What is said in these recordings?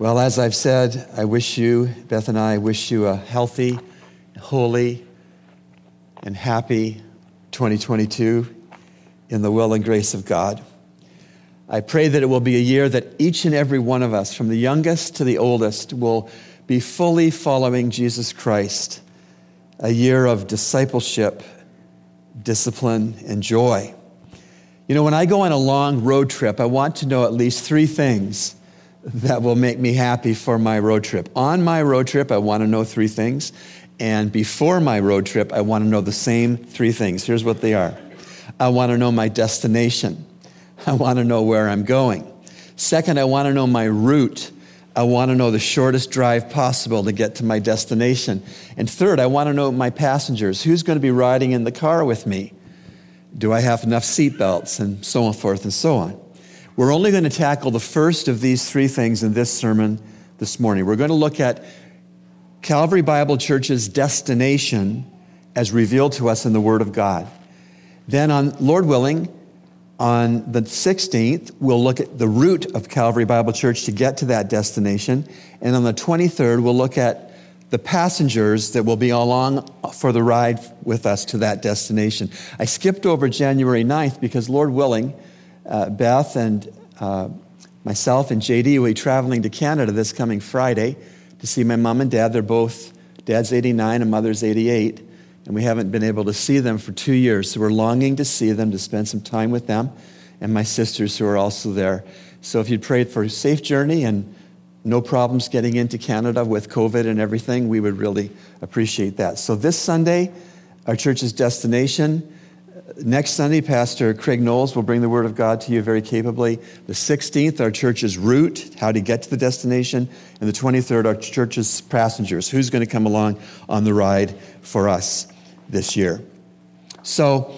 Well, as I've said, I wish you, Beth and I, wish you a healthy, holy, and happy 2022 in the will and grace of God. I pray that it will be a year that each and every one of us, from the youngest to the oldest, will be fully following Jesus Christ. A year of discipleship, discipline, and joy. You know, when I go on a long road trip, I want to know at least three things that will make me happy for my road trip. On my road trip, I want to know three things. And before my road trip, I want to know the same three things. Here's what they are I want to know my destination, I want to know where I'm going. Second, I want to know my route. I want to know the shortest drive possible to get to my destination. And third, I want to know my passengers. Who's going to be riding in the car with me? Do I have enough seatbelts? And so on forth and so on. We're only going to tackle the first of these three things in this sermon this morning. We're going to look at Calvary Bible Church's destination as revealed to us in the Word of God. Then, on Lord willing, on the 16th, we'll look at the route of Calvary Bible Church to get to that destination. And on the 23rd, we'll look at the passengers that will be along for the ride with us to that destination. I skipped over January 9th because, Lord willing, uh, Beth and uh, myself and JD will be traveling to Canada this coming Friday to see my mom and dad. They're both, dad's 89 and mother's 88, and we haven't been able to see them for two years. So we're longing to see them, to spend some time with them, and my sisters who are also there. So if you'd prayed for a safe journey and no problems getting into Canada with COVID and everything, we would really appreciate that. So this Sunday, our church's destination Next Sunday, Pastor Craig Knowles will bring the Word of God to you very capably. The 16th, our church's route, how to get to the destination. And the 23rd, our church's passengers. Who's going to come along on the ride for us this year? So,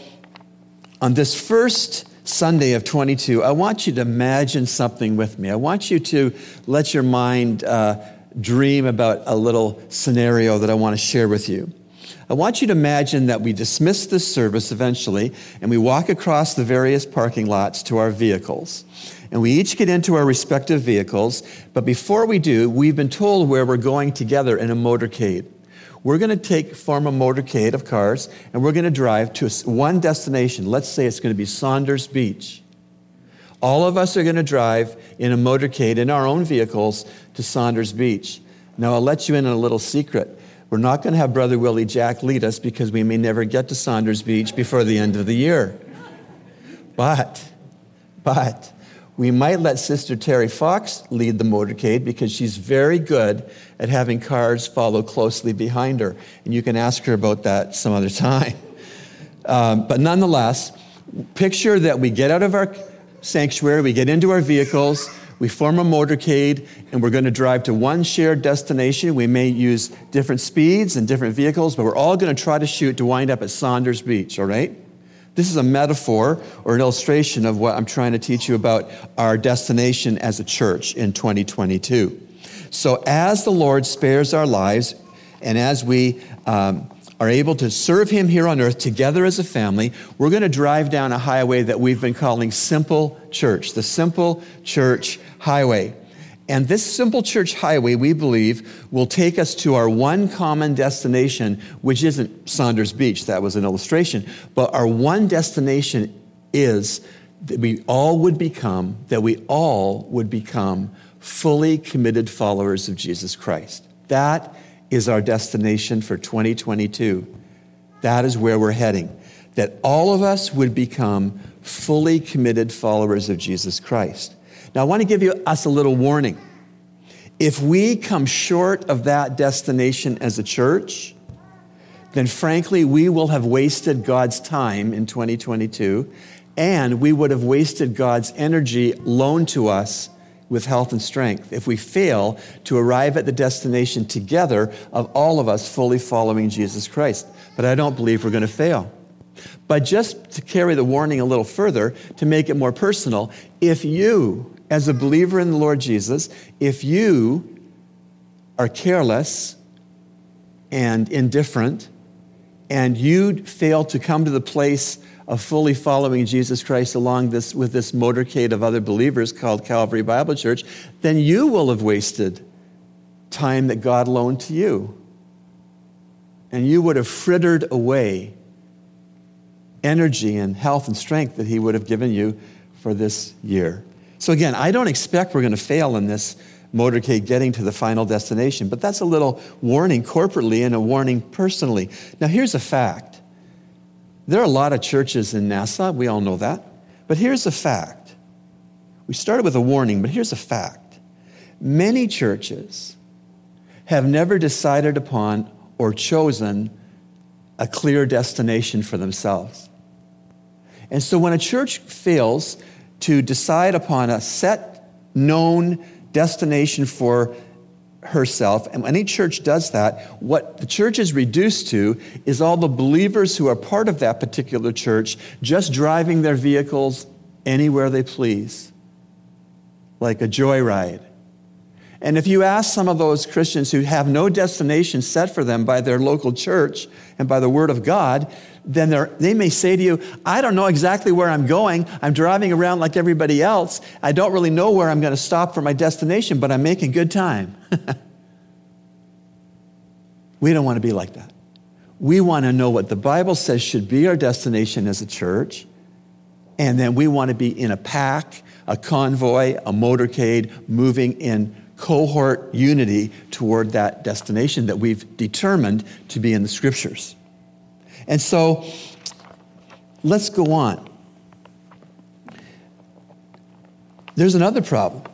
on this first Sunday of 22, I want you to imagine something with me. I want you to let your mind uh, dream about a little scenario that I want to share with you. I want you to imagine that we dismiss this service eventually and we walk across the various parking lots to our vehicles. And we each get into our respective vehicles, but before we do, we've been told where we're going together in a motorcade. We're going to take form a motorcade of cars and we're going to drive to one destination. Let's say it's going to be Saunders Beach. All of us are going to drive in a motorcade in our own vehicles to Saunders Beach. Now, I'll let you in on a little secret. We're not going to have Brother Willie Jack lead us because we may never get to Saunders Beach before the end of the year. But, but, we might let Sister Terry Fox lead the motorcade because she's very good at having cars follow closely behind her. And you can ask her about that some other time. Um, but nonetheless, picture that we get out of our sanctuary, we get into our vehicles, we form a motorcade, and we're going to drive to one shared destination. We may use different speeds and different vehicles, but we're all going to try to shoot to wind up at Saunders Beach, all right? This is a metaphor or an illustration of what I'm trying to teach you about our destination as a church in 2022. So, as the Lord spares our lives, and as we um, are able to serve Him here on earth together as a family, we're going to drive down a highway that we've been calling Simple Church, the Simple Church Highway. And this Simple Church Highway, we believe, will take us to our one common destination, which isn't Saunders Beach, that was an illustration, but our one destination is that we all would become, that we all would become fully committed followers of Jesus Christ. That is our destination for 2022. That is where we're heading. That all of us would become fully committed followers of Jesus Christ. Now, I want to give you us a little warning. If we come short of that destination as a church, then frankly, we will have wasted God's time in 2022, and we would have wasted God's energy loaned to us with health and strength if we fail to arrive at the destination together of all of us fully following Jesus Christ. But I don't believe we're going to fail. But just to carry the warning a little further, to make it more personal, if you, as a believer in the Lord Jesus, if you are careless and indifferent, and you fail to come to the place of fully following Jesus Christ along this with this motorcade of other believers called Calvary Bible Church, then you will have wasted time that God loaned to you. And you would have frittered away energy and health and strength that He would have given you for this year. So, again, I don't expect we're going to fail in this motorcade getting to the final destination, but that's a little warning corporately and a warning personally. Now, here's a fact there are a lot of churches in Nassau, we all know that, but here's a fact. We started with a warning, but here's a fact. Many churches have never decided upon or chosen a clear destination for themselves. And so when a church fails to decide upon a set, known destination for herself, and any church does that, what the church is reduced to is all the believers who are part of that particular church just driving their vehicles anywhere they please, like a joyride. And if you ask some of those Christians who have no destination set for them by their local church and by the Word of God, then they may say to you, I don't know exactly where I'm going. I'm driving around like everybody else. I don't really know where I'm going to stop for my destination, but I'm making good time. we don't want to be like that. We want to know what the Bible says should be our destination as a church, and then we want to be in a pack, a convoy, a motorcade, moving in cohort unity toward that destination that we've determined to be in the scriptures. And so let's go on. There's another problem.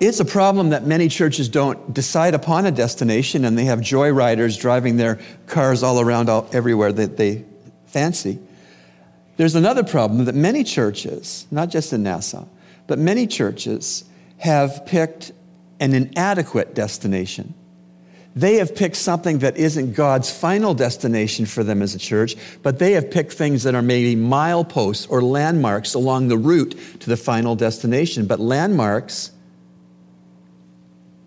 It's a problem that many churches don't decide upon a destination and they have joyriders driving their cars all around all, everywhere that they fancy. There's another problem that many churches, not just in Nassau, but many churches have picked an inadequate destination. They have picked something that isn't God's final destination for them as a church, but they have picked things that are maybe mileposts or landmarks along the route to the final destination. But landmarks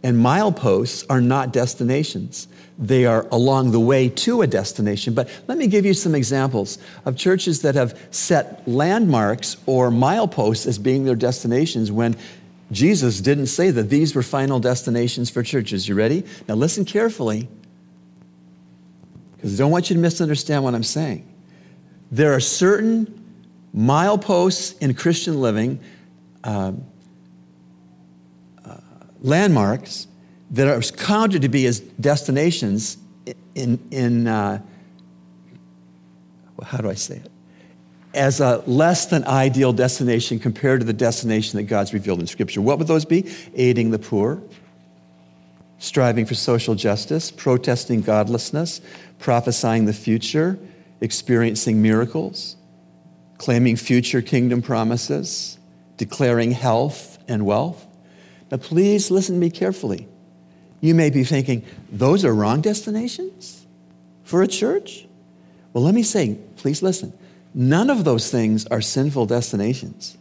and mileposts are not destinations. They are along the way to a destination. But let me give you some examples of churches that have set landmarks or mileposts as being their destinations when Jesus didn't say that these were final destinations for churches. You ready? Now listen carefully, because I don't want you to misunderstand what I'm saying. There are certain mileposts in Christian living, um, uh, landmarks, that are counted to be as destinations in, in uh, how do I say it? As a less than ideal destination compared to the destination that God's revealed in Scripture. What would those be? Aiding the poor, striving for social justice, protesting godlessness, prophesying the future, experiencing miracles, claiming future kingdom promises, declaring health and wealth. Now, please listen to me carefully. You may be thinking, those are wrong destinations for a church? Well, let me say, please listen. None of those things are sinful destinations.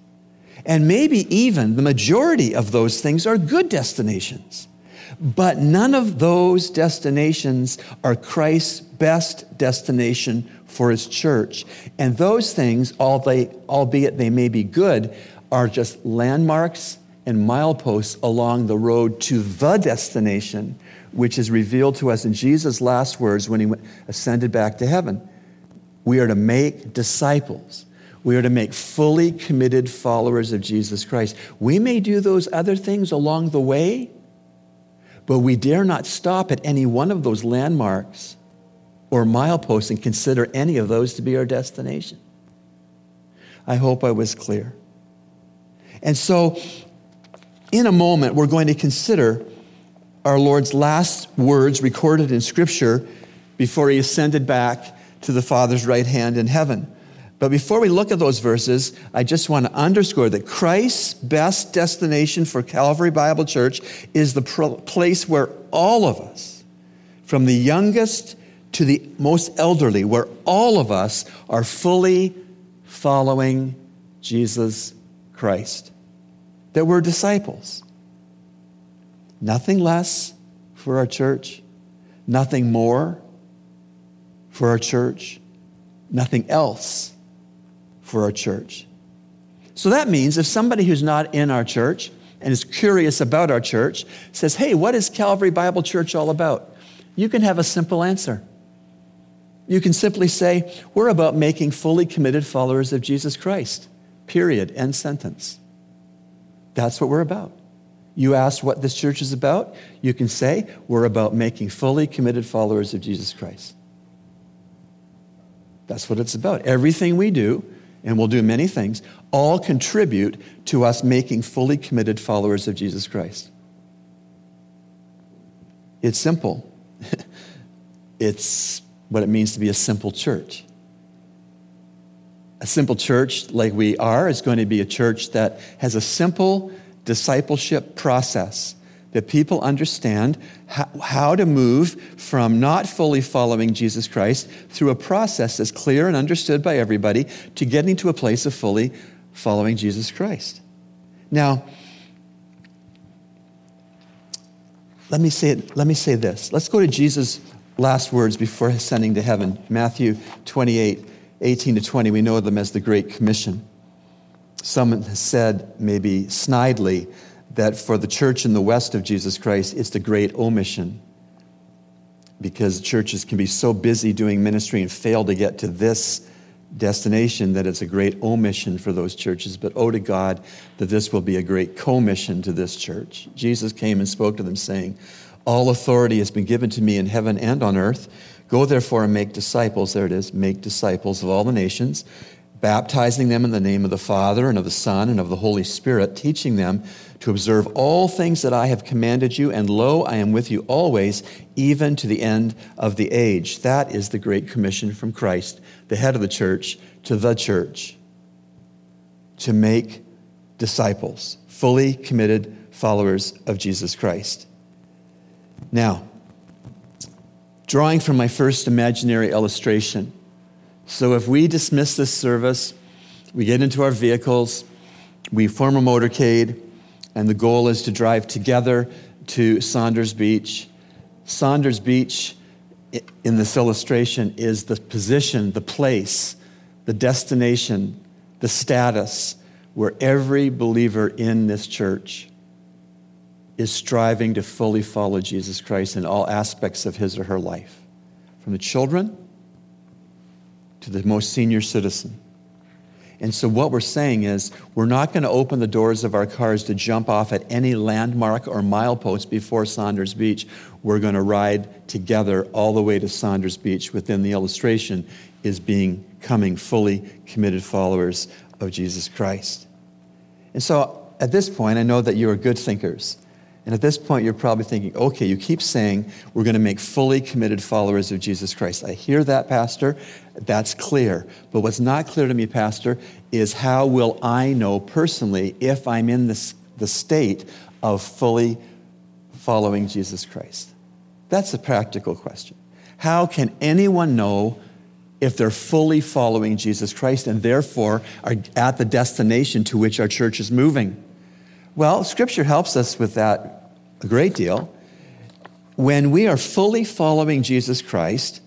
And maybe even the majority of those things are good destinations. But none of those destinations are Christ's best destination for his church. And those things, albeit they may be good, are just landmarks and mileposts along the road to the destination, which is revealed to us in Jesus' last words when he ascended back to heaven. We are to make disciples. We are to make fully committed followers of Jesus Christ. We may do those other things along the way, but we dare not stop at any one of those landmarks or mileposts and consider any of those to be our destination. I hope I was clear. And so, in a moment, we're going to consider our Lord's last words recorded in Scripture before he ascended back to the Father's right hand in heaven. But before we look at those verses, I just want to underscore that Christ's best destination for Calvary Bible Church is the place where all of us, from the youngest to the most elderly, where all of us are fully following Jesus Christ. That we're disciples. Nothing less for our church, nothing more for our church, nothing else for our church. So that means if somebody who's not in our church and is curious about our church says, Hey, what is Calvary Bible Church all about? You can have a simple answer. You can simply say, We're about making fully committed followers of Jesus Christ. Period. End sentence. That's what we're about. You ask what this church is about, you can say, We're about making fully committed followers of Jesus Christ. That's what it's about. Everything we do, and we'll do many things, all contribute to us making fully committed followers of Jesus Christ. It's simple. it's what it means to be a simple church. A simple church like we are is going to be a church that has a simple discipleship process that people understand how, how, to move from not fully following Jesus Christ through a process that's clear and understood by everybody to getting to a place of fully following Jesus Christ. Now, let me say, let me say this. Let's go to Jesus' last words before ascending to heaven. Matthew 28, 18 to 20. We know them as the Great Commission. Someone has said, maybe snidely, that for the church in the west of Jesus Christ, it's the great omission. Because churches can be so busy doing ministry and fail to get to this destination that it's a great omission for those churches. But oh to God that this will be a great commission to this church. Jesus came and spoke to them, saying, All authority has been given to me in heaven and on earth. Go therefore and make disciples. There it is, make disciples of all the nations baptizing them in the name of the Father and of the Son and of the Holy Spirit, teaching them to observe all things that I have commanded you, and lo, I am with you always, even to the end of the age. That is the Great Commission from Christ, the head of the church, to the church, to make disciples, fully committed followers of Jesus Christ. Now, drawing from my first imaginary illustration, so if we dismiss this service, we get into our vehicles, we form a motorcade, and the goal is to drive together to Saunders Beach. Saunders Beach, in this illustration, is the position, the place, the destination, the status where every believer in this church is striving to fully follow Jesus Christ in all aspects of his or her life. From the children to the most senior citizen. And so, what we're saying is, we're not going to open the doors of our cars to jump off at any landmark or milepost before Saunders Beach. We're going to ride together all the way to Saunders Beach within the illustration is being coming fully committed followers of Jesus Christ. And so, at this point, I know that you are good thinkers. And at this point, you're probably thinking, okay, you keep saying we're going to make fully committed followers of Jesus Christ. I hear that, Pastor. That's clear. But what's not clear to me, Pastor, is how will I know personally if I'm in this, the state of fully following Jesus Christ? That's a practical question. How can anyone know if they're fully following Jesus Christ and therefore are at the destination to which our church is moving? Well, Scripture helps us with that a great deal. When we are fully following Jesus Christ,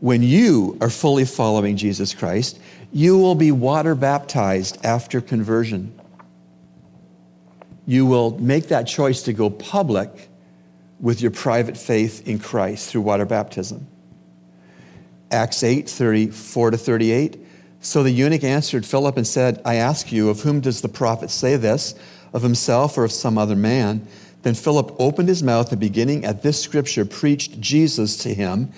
when you are fully following Jesus Christ, you will be water baptized after conversion. You will make that choice to go public with your private faith in Christ through water baptism. Acts 8 34 to 38. So the eunuch answered Philip and said, I ask you, of whom does the prophet say this? Of himself or of some other man? Then Philip opened his mouth and beginning at this scripture preached Jesus to him.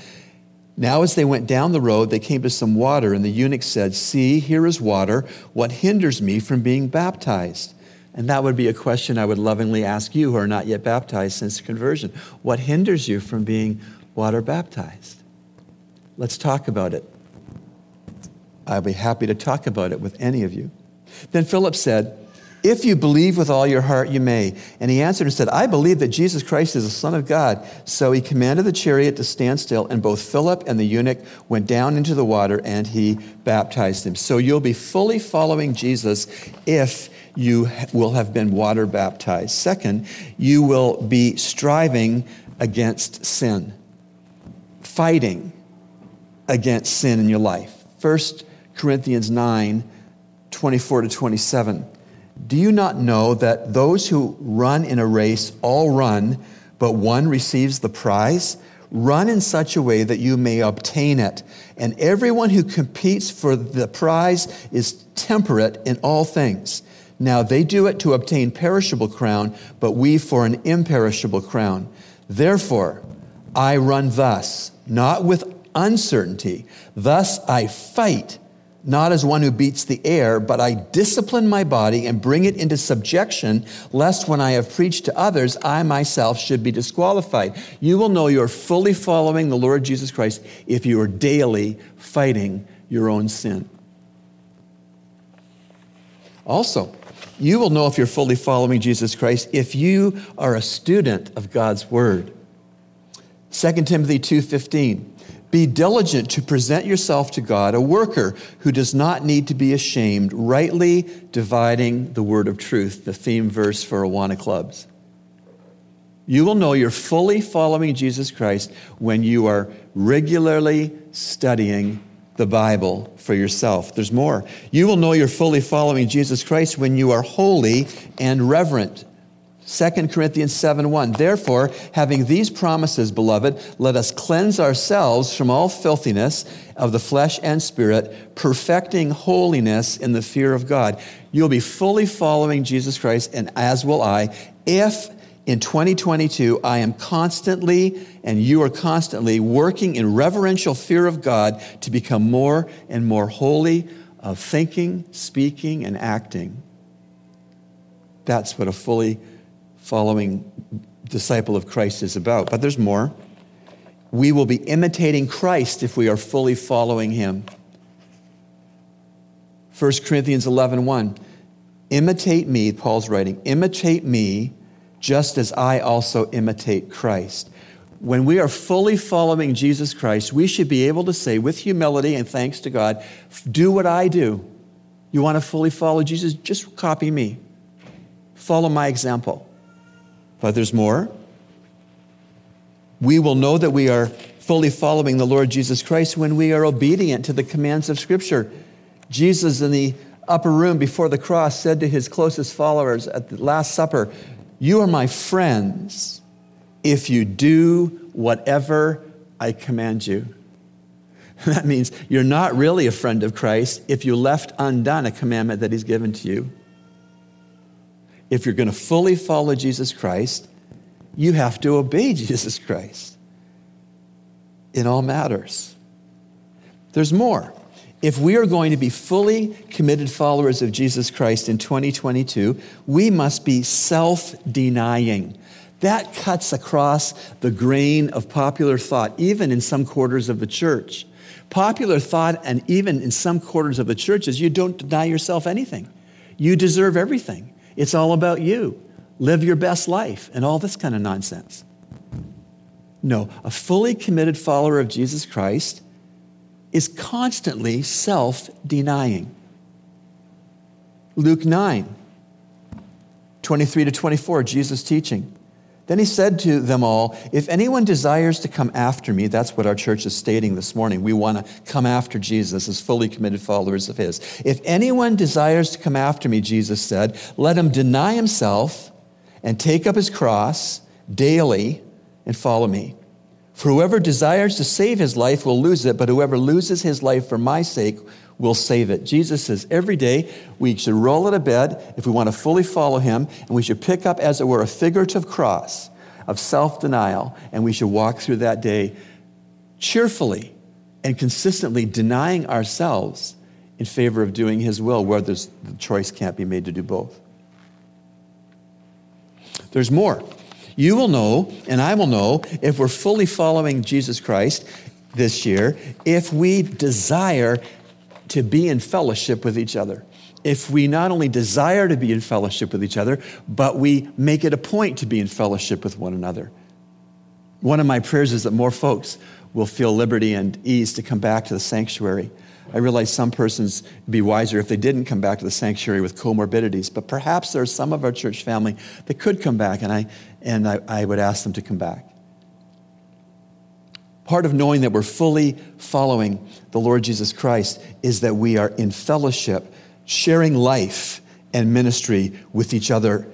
Now, as they went down the road, they came to some water, and the eunuch said, See, here is water. What hinders me from being baptized? And that would be a question I would lovingly ask you who are not yet baptized since conversion. What hinders you from being water baptized? Let's talk about it. I'll be happy to talk about it with any of you. Then Philip said, If you believe with all your heart, you may. And he answered and said, I believe that Jesus Christ is the Son of God. So he commanded the chariot to stand still, and both Philip and the eunuch went down into the water, and he baptized him. So you'll be fully following Jesus if you will have been water baptized. Second, you will be striving against sin, fighting against sin in your life. First, Corinthians 9 24 to 27. Do you not know that those who run in a race all run, but one receives the prize? Run in such a way that you may obtain it. And everyone who competes for the prize is temperate in all things. Now they do it to obtain perishable crown, but we for an imperishable crown. Therefore, I run thus, not with uncertainty. Thus I fight not as one who beats the air, but I discipline my body and bring it into subjection, lest when I have preached to others, I myself should be disqualified. You will know you're fully following the Lord Jesus Christ if you are daily fighting your own sin. Also, you will know if you're fully following Jesus Christ if you are a student of God's word. 2 Timothy 2:15 be diligent to present yourself to God, a worker who does not need to be ashamed, rightly dividing the word of truth, the theme verse for Awana clubs. You will know you're fully following Jesus Christ when you are regularly studying the Bible for yourself. There's more. You will know you're fully following Jesus Christ when you are holy and reverent 2 Corinthians 7 1. Therefore, having these promises, beloved, let us cleanse ourselves from all filthiness of the flesh and spirit, perfecting holiness in the fear of God. You'll be fully following Jesus Christ, and as will I, if in 2022 I am constantly, and you are constantly, working in reverential fear of God to become more and more holy of thinking, speaking, and acting. That's what a fully following disciple of Christ is about. But there's more. We will be imitating Christ if we are fully following him. 1 Corinthians 11 1. Imitate me, Paul's writing, imitate me just as I also imitate Christ. When we are fully following Jesus Christ, we should be able to say with humility and thanks to God, do what I do. You want to fully follow Jesus? Just copy me. Follow my example. But there's more. We will know that we are fully following the Lord Jesus Christ when we are obedient to the commands of Scripture. Jesus in the upper room before the cross said to his closest followers at the Last Supper, You are my friends if you do whatever I command you. That means you're not really a friend of Christ if you left undone a commandment that he's given to you if you're going to fully follow Jesus Christ, you have to obey Jesus Christ in all matters. There's more. If we are going to be fully committed followers of Jesus Christ in 2022, we must be self denying. That cuts across the grain of popular thought, even in some quarters of the church. Popular thought, and even in some quarters of the church, is you don't deny yourself anything. You deserve everything. It's all about you. Live your best life and all this kind of nonsense. No, a fully committed follower of Jesus Christ is constantly self denying. Luke 9, 23 to 24, Jesus teaching. Then he said to them all, If anyone desires to come after me, that's what our church is stating this morning. We want to come after Jesus as fully committed followers of his. If anyone desires to come after me, Jesus said, let him deny himself and take up his cross daily and follow me. For whoever desires to save his life will lose it, but whoever loses his life for my sake will save it. Jesus says every day we should roll out of bed if we want to fully follow him, and we should pick up, as it were, a figurative cross of self denial, and we should walk through that day cheerfully and consistently denying ourselves in favor of doing his will, where the choice can't be made to do both. There's more. You will know, and I will know, if we're fully following Jesus Christ this year, if we desire to be in fellowship with each other. If we not only desire to be in fellowship with each other, but we make it a point to be in fellowship with one another. One of my prayers is that more folks will feel liberty and ease to come back to the sanctuary. I realize some persons would be wiser if they didn't come back to the sanctuary with comorbidities, but perhaps there are some of our church family that could come back, and I, and I, I would ask them to come back. Part of knowing that we're fully following the Lord Jesus Christ is that we are in fellowship, sharing life and ministry with each other.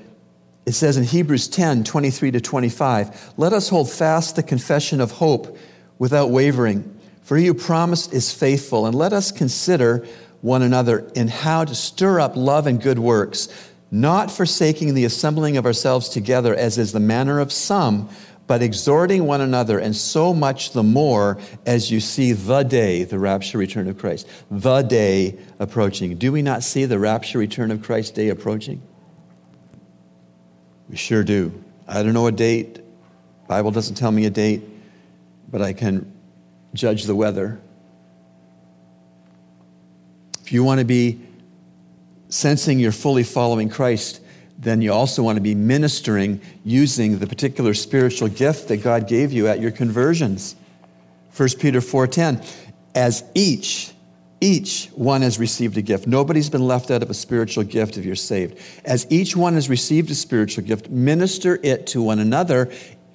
It says in Hebrews 10 23 to 25, let us hold fast the confession of hope without wavering, for he who promised is faithful, and let us consider one another in how to stir up love and good works, not forsaking the assembling of ourselves together, as is the manner of some but exhorting one another, and so much the more as you see the day, the rapture return of Christ, the day approaching. Do we not see the rapture return of Christ day approaching? We sure do. I don't know a date. Bible doesn't tell me a date, but I can judge the weather. If you want to be sensing you're fully following Christ, then you also want to be ministering using the particular spiritual gift that God gave you at your conversions. 1 Peter 4:10 as each each one has received a gift. Nobody's been left out of a spiritual gift if you're saved. As each one has received a spiritual gift, minister it to one another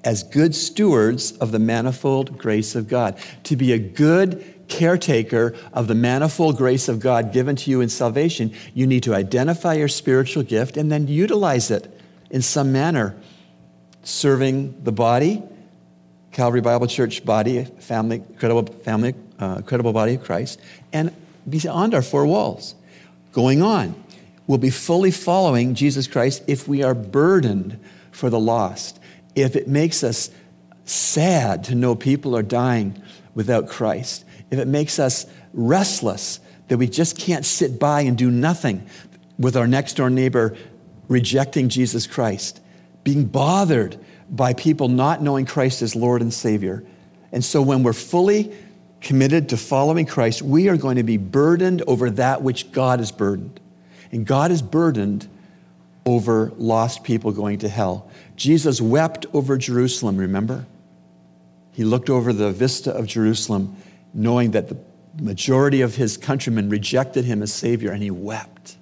as good stewards of the manifold grace of God. To be a good caretaker of the manifold grace of God given to you in salvation, you need to identify your spiritual gift and then utilize it in some manner, serving the body, Calvary Bible Church body, family, credible family, uh, credible body of Christ, and beyond our four walls. Going on, we'll be fully following Jesus Christ if we are burdened for the lost. If it makes us sad to know people are dying without Christ, if it makes us restless that we just can't sit by and do nothing with our next door neighbor rejecting Jesus Christ, being bothered by people not knowing Christ as Lord and Savior. And so when we're fully committed to following Christ, we are going to be burdened over that which God is burdened. And God is burdened over lost people going to hell. Jesus wept over Jerusalem, remember? He looked over the vista of Jerusalem knowing that the majority of his countrymen rejected him as Savior, and he wept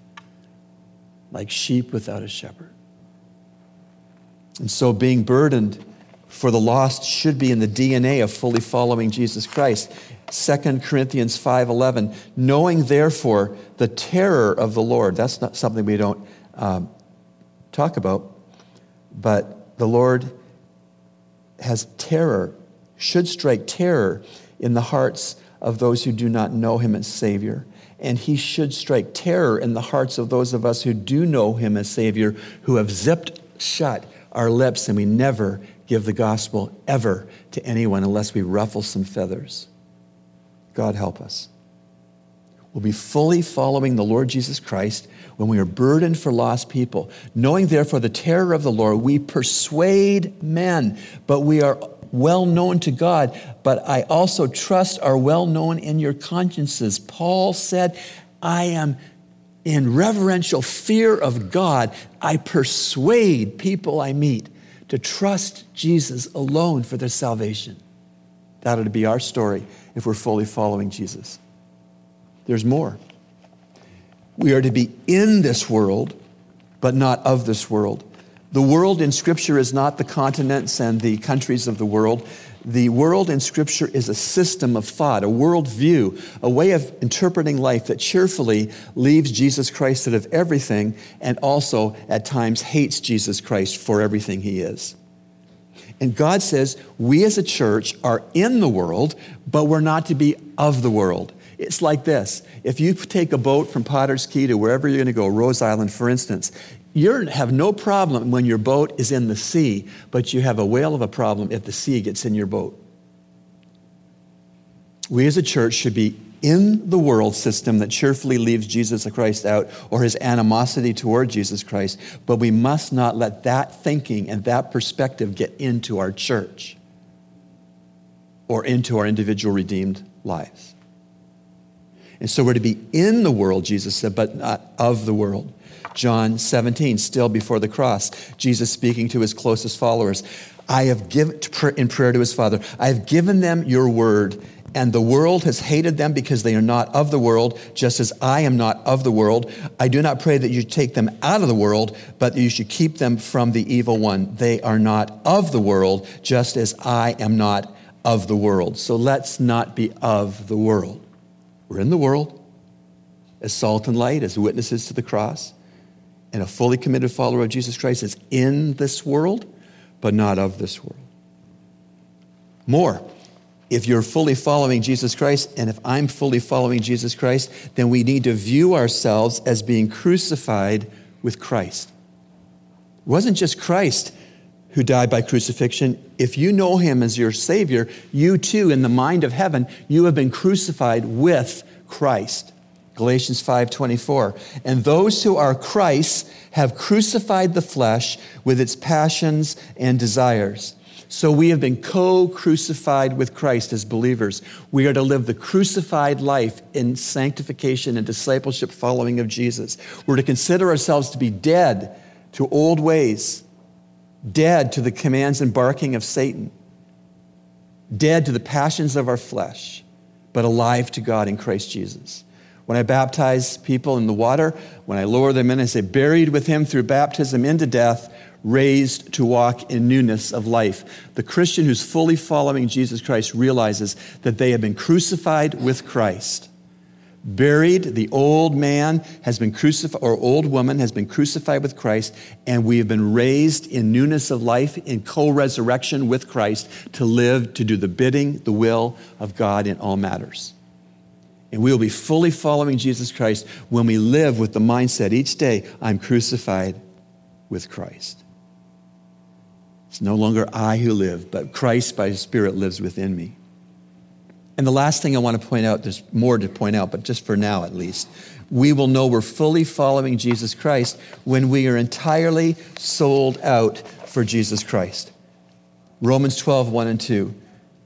like sheep without a shepherd. And so, being burdened for the lost should be in the DNA of fully following Jesus Christ. 2 Corinthians 5:11, knowing therefore the terror of the Lord. That's not something we don't um, talk about, but the Lord has terror, should strike terror in the hearts of those who do not know him as Savior. And he should strike terror in the hearts of those of us who do know him as Savior, who have zipped shut our lips and we never give the gospel ever to anyone unless we ruffle some feathers. God help us. We'll be fully following the Lord Jesus Christ when we are burdened for lost people. Knowing therefore the terror of the Lord, we persuade men, but we are well known to God, but I also trust are well known in your consciences. Paul said, I am in reverential fear of God. I persuade people I meet to trust Jesus alone for their salvation. That ought to be our story if we're fully following Jesus. There's more. We are to be in this world, but not of this world. The world in Scripture is not the continents and the countries of the world. The world in Scripture is a system of thought, a worldview, a way of interpreting life that cheerfully leaves Jesus Christ out of everything and also at times hates Jesus Christ for everything he is. And God says we as a church are in the world, but we're not to be of the world. It's like this. If you take a boat from Potter's Cay to wherever you're going to go, Rose Island, for instance, you have no problem when your boat is in the sea, but you have a whale of a problem if the sea gets in your boat. We as a church should be in the world system that cheerfully leaves Jesus Christ out or his animosity toward Jesus Christ, but we must not let that thinking and that perspective get into our church or into our individual redeemed lives. And so we're to be in the world, Jesus said, but not of the world. John 17, still before the cross, Jesus speaking to his closest followers. I have given in prayer to his Father, I have given them your word, and the world has hated them because they are not of the world, just as I am not of the world. I do not pray that you take them out of the world, but that you should keep them from the evil one. They are not of the world, just as I am not of the world. So let's not be of the world. We're in the world as salt and light, as witnesses to the cross. And a fully committed follower of Jesus Christ is in this world, but not of this world. More, if you're fully following Jesus Christ, and if I'm fully following Jesus Christ, then we need to view ourselves as being crucified with Christ. It wasn't just Christ who died by crucifixion. If you know him as your Savior, you too, in the mind of heaven, you have been crucified with Christ. Galatians 5:24. And those who are Christ have crucified the flesh with its passions and desires. So we have been co crucified with Christ as believers. We are to live the crucified life in sanctification and discipleship following of Jesus. We're to consider ourselves to be dead to old ways, dead to the commands and barking of Satan, dead to the passions of our flesh, but alive to God in Christ Jesus. When I baptize people in the water, when I lower them in, I say, buried with him through baptism into death, raised to walk in newness of life. The Christian who's fully following Jesus Christ realizes that they have been crucified with Christ. Buried, the old man has been crucified, or old woman has been crucified with Christ, and we have been raised in newness of life, in co resurrection with Christ, to live, to do the bidding, the will of God in all matters. And we will be fully following Jesus Christ when we live with the mindset each day I'm crucified with Christ. It's no longer I who live, but Christ by His Spirit lives within me. And the last thing I want to point out, there's more to point out, but just for now at least, we will know we're fully following Jesus Christ when we are entirely sold out for Jesus Christ. Romans 12, 1 and 2.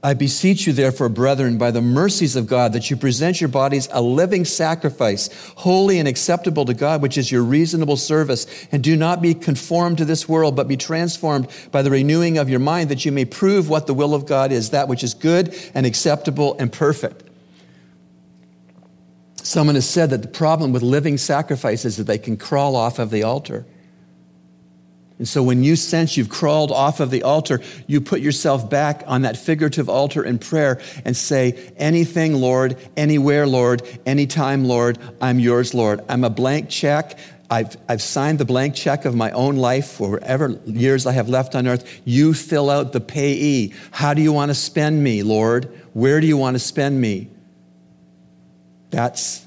I beseech you, therefore, brethren, by the mercies of God, that you present your bodies a living sacrifice, holy and acceptable to God, which is your reasonable service. And do not be conformed to this world, but be transformed by the renewing of your mind, that you may prove what the will of God is, that which is good and acceptable and perfect. Someone has said that the problem with living sacrifices is that they can crawl off of the altar. And so when you sense you've crawled off of the altar, you put yourself back on that figurative altar in prayer and say, Anything, Lord, anywhere, Lord, anytime, Lord, I'm yours, Lord. I'm a blank check. I've, I've signed the blank check of my own life for whatever years I have left on earth. You fill out the payee. How do you want to spend me, Lord? Where do you want to spend me? That's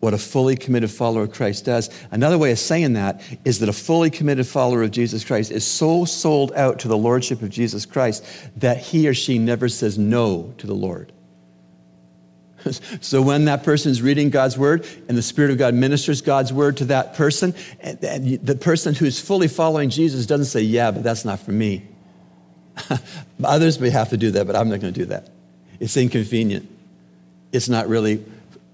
what a fully committed follower of Christ does. Another way of saying that is that a fully committed follower of Jesus Christ is so sold out to the lordship of Jesus Christ that he or she never says no to the Lord. so when that person is reading God's word and the Spirit of God ministers God's word to that person, and the person who's fully following Jesus doesn't say, Yeah, but that's not for me. Others may have to do that, but I'm not going to do that. It's inconvenient. It's not really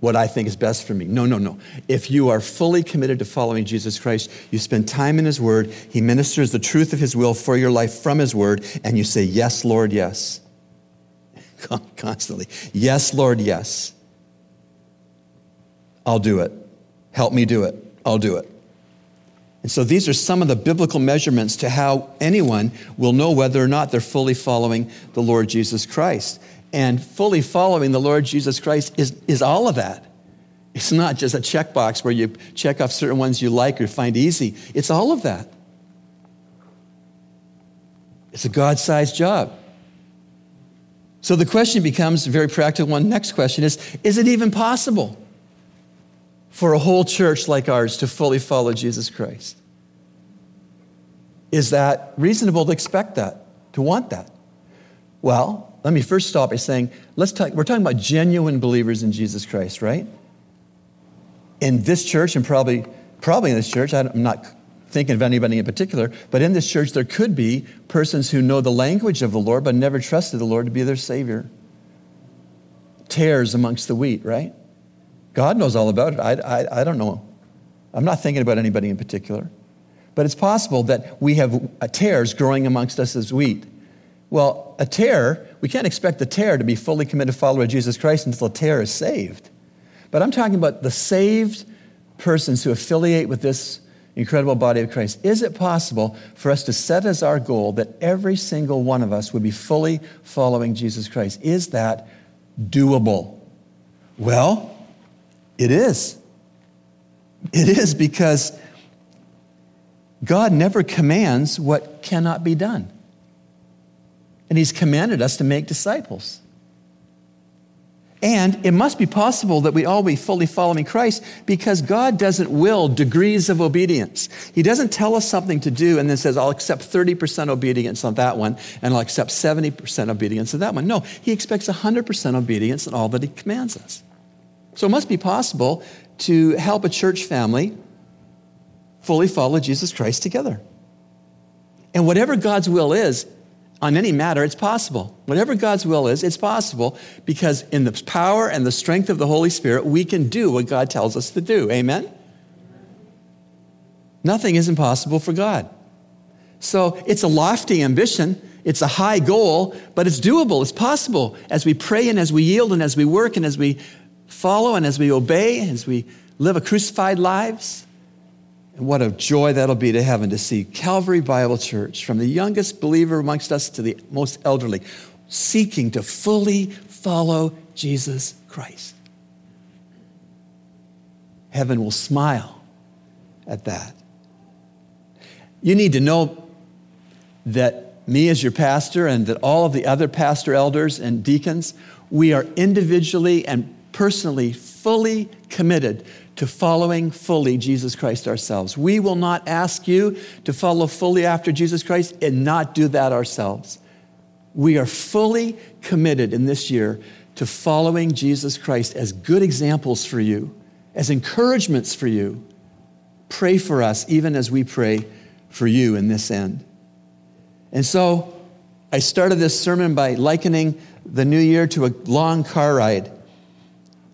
what I think is best for me. No, no, no. If you are fully committed to following Jesus Christ, you spend time in His Word, He ministers the truth of His will for your life from His Word, and you say, Yes, Lord, yes. Constantly. Yes, Lord, yes. I'll do it. Help me do it. I'll do it. And so these are some of the biblical measurements to how anyone will know whether or not they're fully following the Lord Jesus Christ. And fully following the Lord Jesus Christ is, is all of that. It's not just a checkbox where you check off certain ones you like or find easy. It's all of that. It's a God sized job. So the question becomes a very practical one. Next question is Is it even possible for a whole church like ours to fully follow Jesus Christ? Is that reasonable to expect that, to want that? Well, let me first stop by saying, let's talk, we're talking about genuine believers in Jesus Christ, right? In this church, and probably, probably in this church, I'm not thinking of anybody in particular, but in this church, there could be persons who know the language of the Lord, but never trusted the Lord to be their Savior. Tares amongst the wheat, right? God knows all about it. I, I, I don't know. I'm not thinking about anybody in particular. But it's possible that we have uh, tares growing amongst us as wheat. Well, a tare, we can't expect the tare to be fully committed follower of Jesus Christ until the tare is saved. But I'm talking about the saved persons who affiliate with this incredible body of Christ, is it possible for us to set as our goal that every single one of us would be fully following Jesus Christ? Is that doable? Well, it is. It is because God never commands what cannot be done. And He's commanded us to make disciples. And it must be possible that we all be fully following Christ because God doesn't will degrees of obedience. He doesn't tell us something to do and then says, I'll accept 30% obedience on that one and I'll accept 70% obedience on that one. No, He expects 100% obedience in all that He commands us. So it must be possible to help a church family fully follow Jesus Christ together. And whatever God's will is, on any matter, it's possible. Whatever God's will is, it's possible because in the power and the strength of the Holy Spirit, we can do what God tells us to do. Amen? Nothing is impossible for God. So it's a lofty ambition, it's a high goal, but it's doable, it's possible as we pray and as we yield and as we work and as we follow and as we obey, as we live a crucified lives. And what a joy that'll be to heaven to see Calvary Bible Church, from the youngest believer amongst us to the most elderly, seeking to fully follow Jesus Christ. Heaven will smile at that. You need to know that me, as your pastor, and that all of the other pastor elders and deacons, we are individually and personally fully committed to following fully Jesus Christ ourselves. We will not ask you to follow fully after Jesus Christ and not do that ourselves. We are fully committed in this year to following Jesus Christ as good examples for you, as encouragements for you. Pray for us even as we pray for you in this end. And so I started this sermon by likening the new year to a long car ride.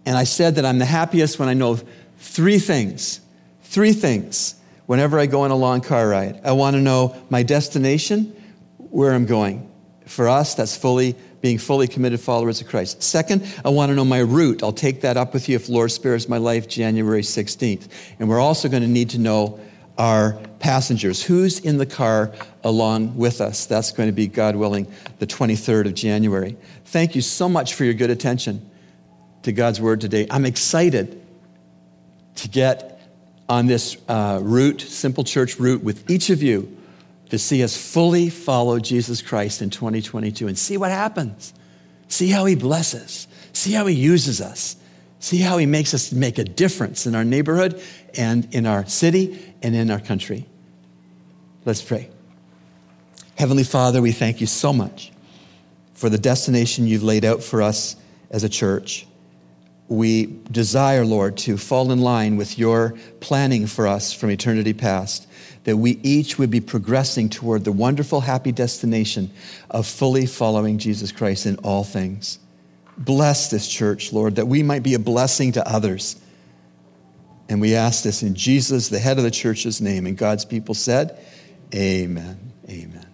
And I said that I'm the happiest when I know Three things. Three things whenever I go on a long car ride. I want to know my destination, where I'm going. For us, that's fully being fully committed followers of Christ. Second, I want to know my route. I'll take that up with you if Lord spares my life January 16th. And we're also going to need to know our passengers. Who's in the car along with us? That's going to be, God willing, the 23rd of January. Thank you so much for your good attention to God's word today. I'm excited to get on this uh, route, simple church route, with each of you to see us fully follow Jesus Christ in 2022 and see what happens. See how he blesses. See how he uses us. See how he makes us make a difference in our neighborhood and in our city and in our country. Let's pray. Heavenly Father, we thank you so much for the destination you've laid out for us as a church we desire, Lord, to fall in line with your planning for us from eternity past, that we each would be progressing toward the wonderful, happy destination of fully following Jesus Christ in all things. Bless this church, Lord, that we might be a blessing to others. And we ask this in Jesus, the head of the church's name. And God's people said, Amen. Amen.